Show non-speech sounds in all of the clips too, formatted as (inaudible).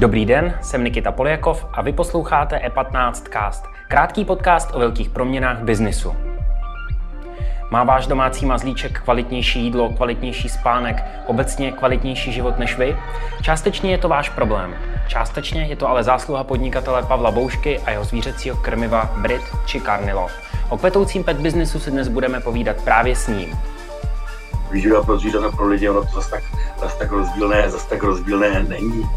Dobrý den, jsem Nikita Poljakov a vy posloucháte E15 Cast, krátký podcast o velkých proměnách biznisu. Má váš domácí mazlíček kvalitnější jídlo, kvalitnější spánek, obecně kvalitnější život než vy? Částečně je to váš problém. Částečně je to ale zásluha podnikatele Pavla Boušky a jeho zvířecího krmiva Brit či Carnilo. O kvetoucím pet biznisu si dnes budeme povídat právě s ním. Výživa pro zvířata pro lidi, ono to zase tak, zase tak rozdílné, zase tak rozdílné není.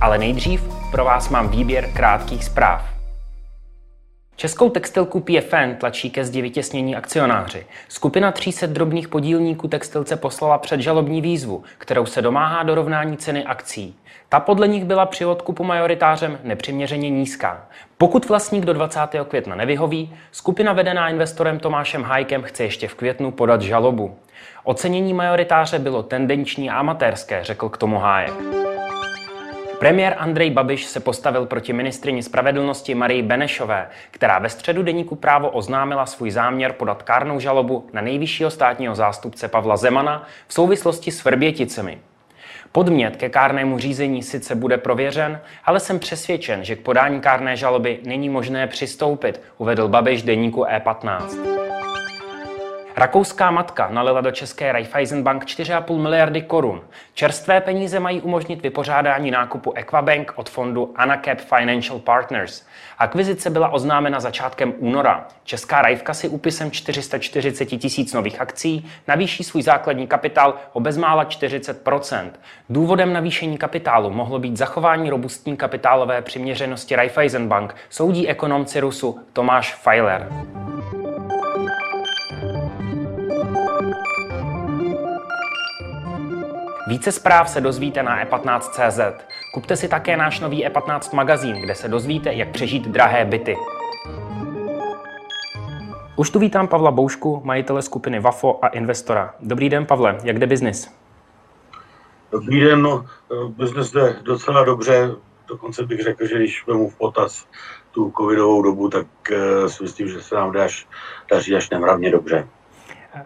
Ale nejdřív pro vás mám výběr krátkých zpráv. Českou textilku PFN tlačí ke zdi vytěsnění akcionáři. Skupina 300 drobných podílníků textilce poslala předžalobní výzvu, kterou se domáhá dorovnání ceny akcí. Ta podle nich byla při odkupu majoritářem nepřiměřeně nízká. Pokud vlastník do 20. května nevyhoví, skupina vedená investorem Tomášem Hajkem chce ještě v květnu podat žalobu. Ocenění majoritáře bylo tendenční a amatérské, řekl k tomu Hájek. Premiér Andrej Babiš se postavil proti ministrině spravedlnosti Marii Benešové, která ve středu deníku právo oznámila svůj záměr podat kárnou žalobu na nejvyššího státního zástupce Pavla Zemana v souvislosti s Vrběticemi. Podmět ke kárnému řízení sice bude prověřen, ale jsem přesvědčen, že k podání kárné žaloby není možné přistoupit, uvedl Babiš deníku E15. Rakouská matka nalila do české Raiffeisenbank 4,5 miliardy korun. Čerstvé peníze mají umožnit vypořádání nákupu Equabank od fondu Anacap Financial Partners. Akvizice byla oznámena začátkem února. Česká Rajvka si úpisem 440 tisíc nových akcí navýší svůj základní kapitál o bezmála 40% Důvodem navýšení kapitálu mohlo být zachování robustní kapitálové přiměřenosti Raiffeisenbank, soudí ekonom Cirusu Tomáš Feiler. Více zpráv se dozvíte na e15.cz. Kupte si také náš nový e15 magazín, kde se dozvíte, jak přežít drahé byty. Už tu vítám Pavla Boušku, majitele skupiny Vafo a investora. Dobrý den, Pavle, jak jde biznis? Dobrý den, no, biznis jde docela dobře, dokonce bych řekl, že když vemu v potaz tu covidovou dobu, tak uh, si myslím, že se nám daří až nemravně dobře.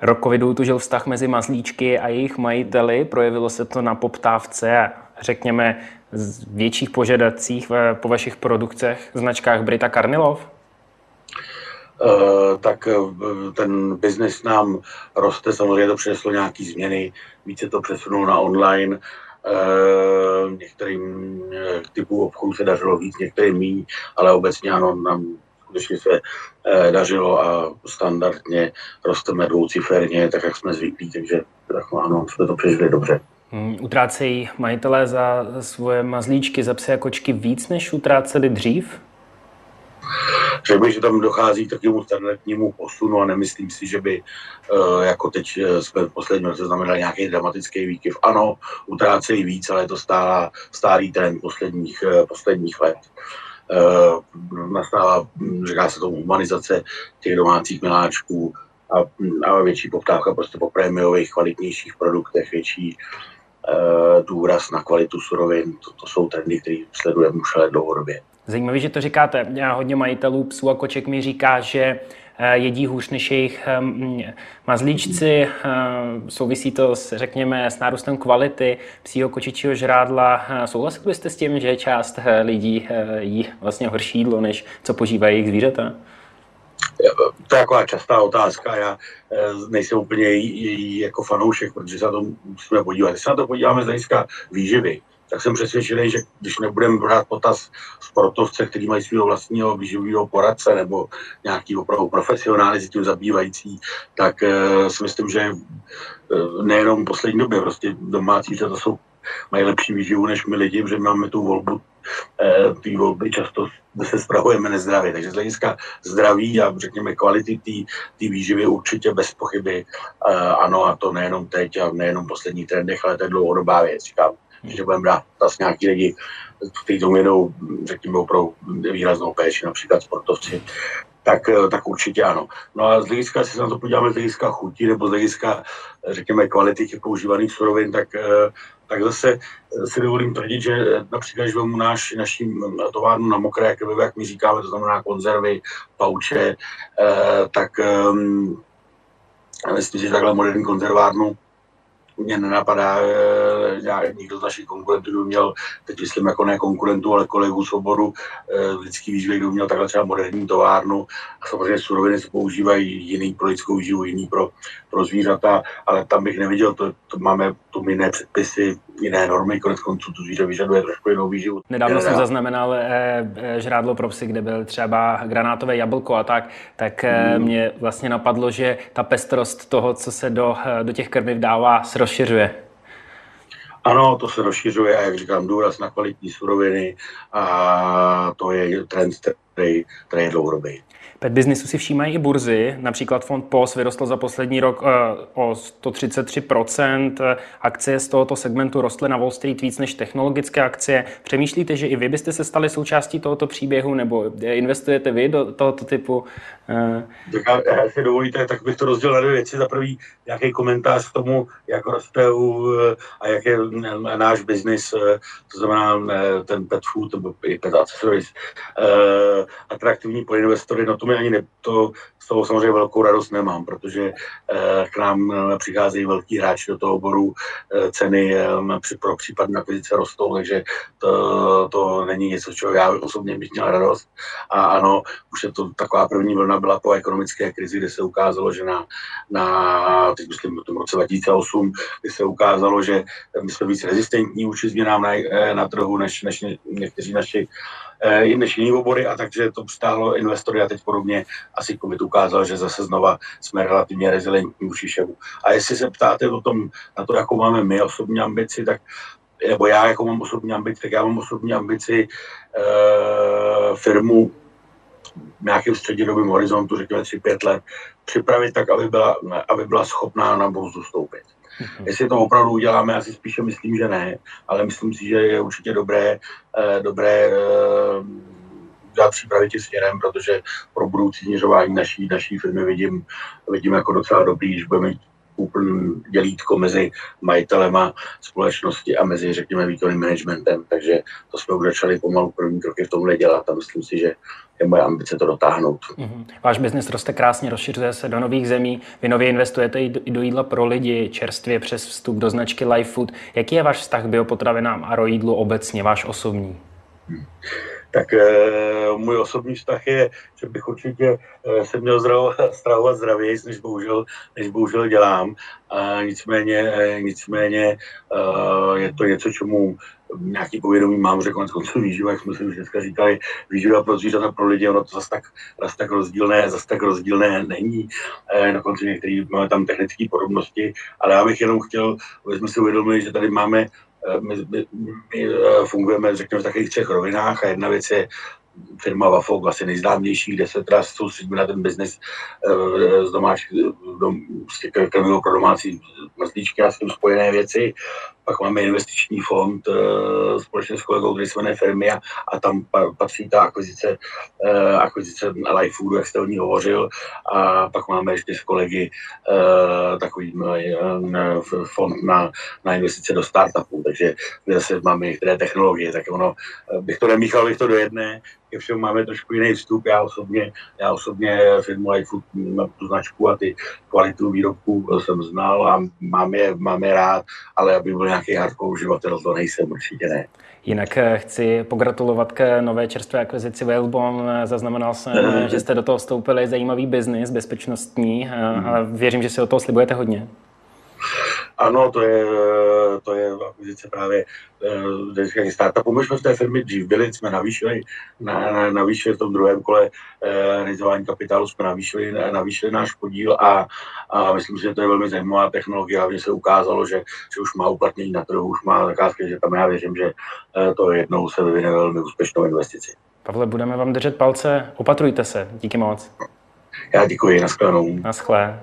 Rok covidu tu vztah mezi mazlíčky a jejich majiteli. Projevilo se to na poptávce a řekněme větších požadacích po vašich produkcech, značkách Brita Karnilov? Uh, tak uh, ten biznis nám roste, samozřejmě to přineslo nějaké změny, více to přesunulo na online, uh, některým typům obchodu se dařilo víc, některým méně, ale obecně ano, nám skutečně se eh, dařilo a standardně rosteme dvouciferně, tak jak jsme zvyklí, takže tak ano, jsme to přežili dobře. Hmm, utrácejí majitelé za svoje mazlíčky, za psy a kočky víc, než utráceli dřív? Řekl bych, že tam dochází k takovému standardnímu posunu a nemyslím si, že by eh, jako teď eh, jsme v posledním roce znamenali nějaký dramatický výkyv. Ano, utrácejí víc, ale je to stála, stálý trend posledních, posledních let. Eh, nastává, říká se tomu, humanizace těch domácích miláčků a, a větší poptávka prostě po prémiových, kvalitnějších produktech, větší uh, důraz na kvalitu surovin. To, to jsou trendy, které sledujeme už ale dlouhodobě. Zajímavé, že to říkáte. Já hodně majitelů psů a koček mi říká, že Eh, jedí hůř než jejich ehm, mazlíčci. Eh, souvisí to, s, řekněme, s nárůstem kvality psího kočičího žrádla. Eh, souhlasili byste s tím, že část lidí jí vlastně horší jídlo, než co požívají jejich zvířata? To je taková častá otázka. Já nejsem úplně jako fanoušek, protože se na to musíme podívat. Když se na to podíváme z hlediska výživy, tak jsem přesvědčený, že když nebudeme brát potaz sportovce, který mají svého vlastního výživového poradce nebo nějaký opravdu profesionály s tím zabývající, tak uh, si myslím, že uh, nejenom v poslední době, prostě domácí to jsou mají lepší výživu než my lidi, že máme tu volbu, eh, ty volby často se spravujeme nezdravě. Takže z hlediska zdraví a řekněme kvality té výživy určitě bez pochyby eh, ano a to nejenom teď a nejenom v posledních trendech, ale to je dlouhodobá věc. Říkám, že budeme brát zase nějaký lidi, kteří tomu věnou, řekněme, opravdu výraznou péči, například sportovci, tak, eh, tak určitě ano. No a z hlediska, jestli se na to podíváme z hlediska chutí nebo z hlediska, řekněme, kvality těch používaných surovin, tak, tak zase si dovolím tvrdit, že například, když vezmu náš, naší továrnu na mokré krve, jak my říkáme, to znamená konzervy, pauče, tak um, myslím, že takhle moderní konzervárnu mě nenapadá, eh, já, nikdo z našich konkurentů by měl, teď myslím jako ne konkurentů, ale kolegů svobodu, eh, lidský výživy, kdo měl takhle třeba moderní továrnu. A samozřejmě suroviny se používají jiný pro lidskou výživu, jiný pro, pro zvířata, ale tam bych neviděl, to, to máme tu jiné předpisy, jiné normy, konec konců to zvíře vyžaduje trošku jinou výživu. Nedávno jsem zaznamenal eh, eh, žrádlo pro psy, kde byl třeba granátové jablko a tak, tak eh, hmm. mě vlastně napadlo, že ta pestrost toho, co se do, do těch krmiv dává, se rozšiřuje. Ano, to se rozšiřuje a jak říkám, důraz na kvalitní suroviny a to je trend, který, který je dlouhodobý. Pet businessu si všímají i burzy. Například fond POS vyrostl za poslední rok uh, o 133%. Akcie z tohoto segmentu rostly na Wall Street víc než technologické akcie. Přemýšlíte, že i vy byste se stali součástí tohoto příběhu nebo investujete vy do tohoto typu? Uh... Tak já, dovolíte, tak bych to rozdělil na dvě věci. Za prvý, nějaký komentář k tomu, jak roste a jak je náš biznis, to znamená ten pet food nebo i pet accessories, atraktivní pro investory. No to mi ani ne, to z toho samozřejmě velkou radost nemám, protože eh, k nám eh, přicházejí velký hráči do toho oboru, eh, ceny pro případné akvizice rostou, takže to, to není něco, čeho já osobně bych měl radost. A ano, už je to taková první vlna byla po ekonomické krizi, kde se ukázalo, že na, na teď myslím v tom roce 2008, kdy se ukázalo, že my jsme víc rezistentní vůči změnám na, na trhu, než, než někteří naši než jiný obory a takže to přtáhlo investory a teď podobně asi COVID ukázal, že zase znova jsme relativně rezilientní vůči všemu. A jestli se ptáte o tom, na to, jakou máme my osobní ambici, tak nebo já jako mám osobní ambici, tak já mám osobní ambici e, firmu v nějakém střednědobém horizontu, řekněme 3-5 let, připravit tak, aby byla, aby byla schopná na burzu stoupit. Mm-hmm. Jestli to opravdu uděláme, já si spíše myslím, že ne, ale myslím si, že je určitě dobré, eh, dobré eh, dát přípravy tím směrem, protože pro budoucí směřování naší, naší firmy vidím, vidím jako docela dobrý, když budeme mít úplný dělítko mezi majitelema společnosti a mezi, řekněme, výkonným managementem. Takže to jsme už začali pomalu první kroky v tomhle dělat a myslím si, že je moje ambice to dotáhnout. Mm-hmm. Váš biznis roste krásně, rozšiřuje se do nových zemí. Vy nově investujete i do jídla pro lidi, čerstvě přes vstup do značky Life Food. Jaký je váš vztah k biopotravinám a jídlu obecně, váš osobní? Hmm tak e, můj osobní vztah je, že bych určitě e, se měl (laughs) stravovat zdravěji, než bohužel, než bohužel dělám. A nicméně, e, nicméně je to něco, čemu nějaký povědomí mám, že konec konců výživa, jak jsme si už dneska říkali, výživa pro zvířata, pro lidi, ono to zase tak, zase tak rozdílné, zase tak rozdílné není. E, na konci některý máme tam technické podobnosti, ale já bych jenom chtěl, aby jsme si uvědomili, že tady máme Eh, my, my, my eh, fungujeme, řekněme, v takových třech rovinách a jedna věc je firma Wafok, asi nejznámější, kde se teda soustředíme na ten biznis z domácí, dom, z krmivo pro domácí mazlíčky a s tím spojené věci. Pak máme investiční fond uh, společně s kolegou, který se jmenuje Firmia a tam patří ta akvizice, uh, akvizice Life Foodu, jak jste o ní hovořil. A pak máme ještě s kolegy uh, takový fond na, na investice do startupů, takže zase máme některé technologie, tak ono, bych to nemíchal, bych to do jedné, ke všemu máme trošku jiný vstup. Já osobně, já osobně firmu Food, mám tu značku a ty kvalitu výrobků jsem znal a mám je, mám je rád, ale aby byl nějaký hardcore uživatel, to nejsem, určitě ne. Jinak eh, chci pogratulovat k nové čerstvé akvizici Whalebone. Zaznamenal jsem, mm. že jste do toho vstoupili zajímavý biznis, bezpečnostní a věřím, že si o toho slibujete hodně. Ano, to je, to je akvizice právě uh, startupu. My jsme v té firmě dřív byli, jsme navýšili, na, na, navýšili v tom druhém kole uh, kapitálu, jsme navýšili, navýšili náš podíl a, a myslím si, že to je velmi zajímavá technologie. Hlavně se ukázalo, že, že už má uplatnění na trhu, už má zakázky, že tam já věřím, že uh, to jednou se vyvine velmi úspěšnou investici. Pavle, budeme vám držet palce. Opatrujte se. Díky moc. Já děkuji. Naschledanou. Naschle.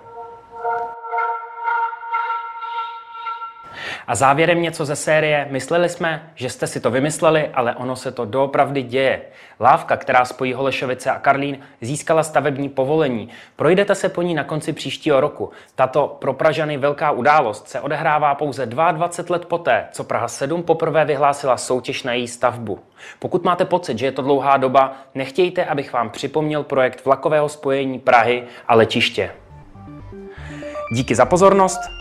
A závěrem něco ze série. Mysleli jsme, že jste si to vymysleli, ale ono se to doopravdy děje. Lávka, která spojí Holešovice a Karlín, získala stavební povolení. Projdete se po ní na konci příštího roku. Tato pro Pražany velká událost se odehrává pouze 22 let poté, co Praha 7 poprvé vyhlásila soutěž na její stavbu. Pokud máte pocit, že je to dlouhá doba, nechtějte, abych vám připomněl projekt vlakového spojení Prahy a letiště. Díky za pozornost.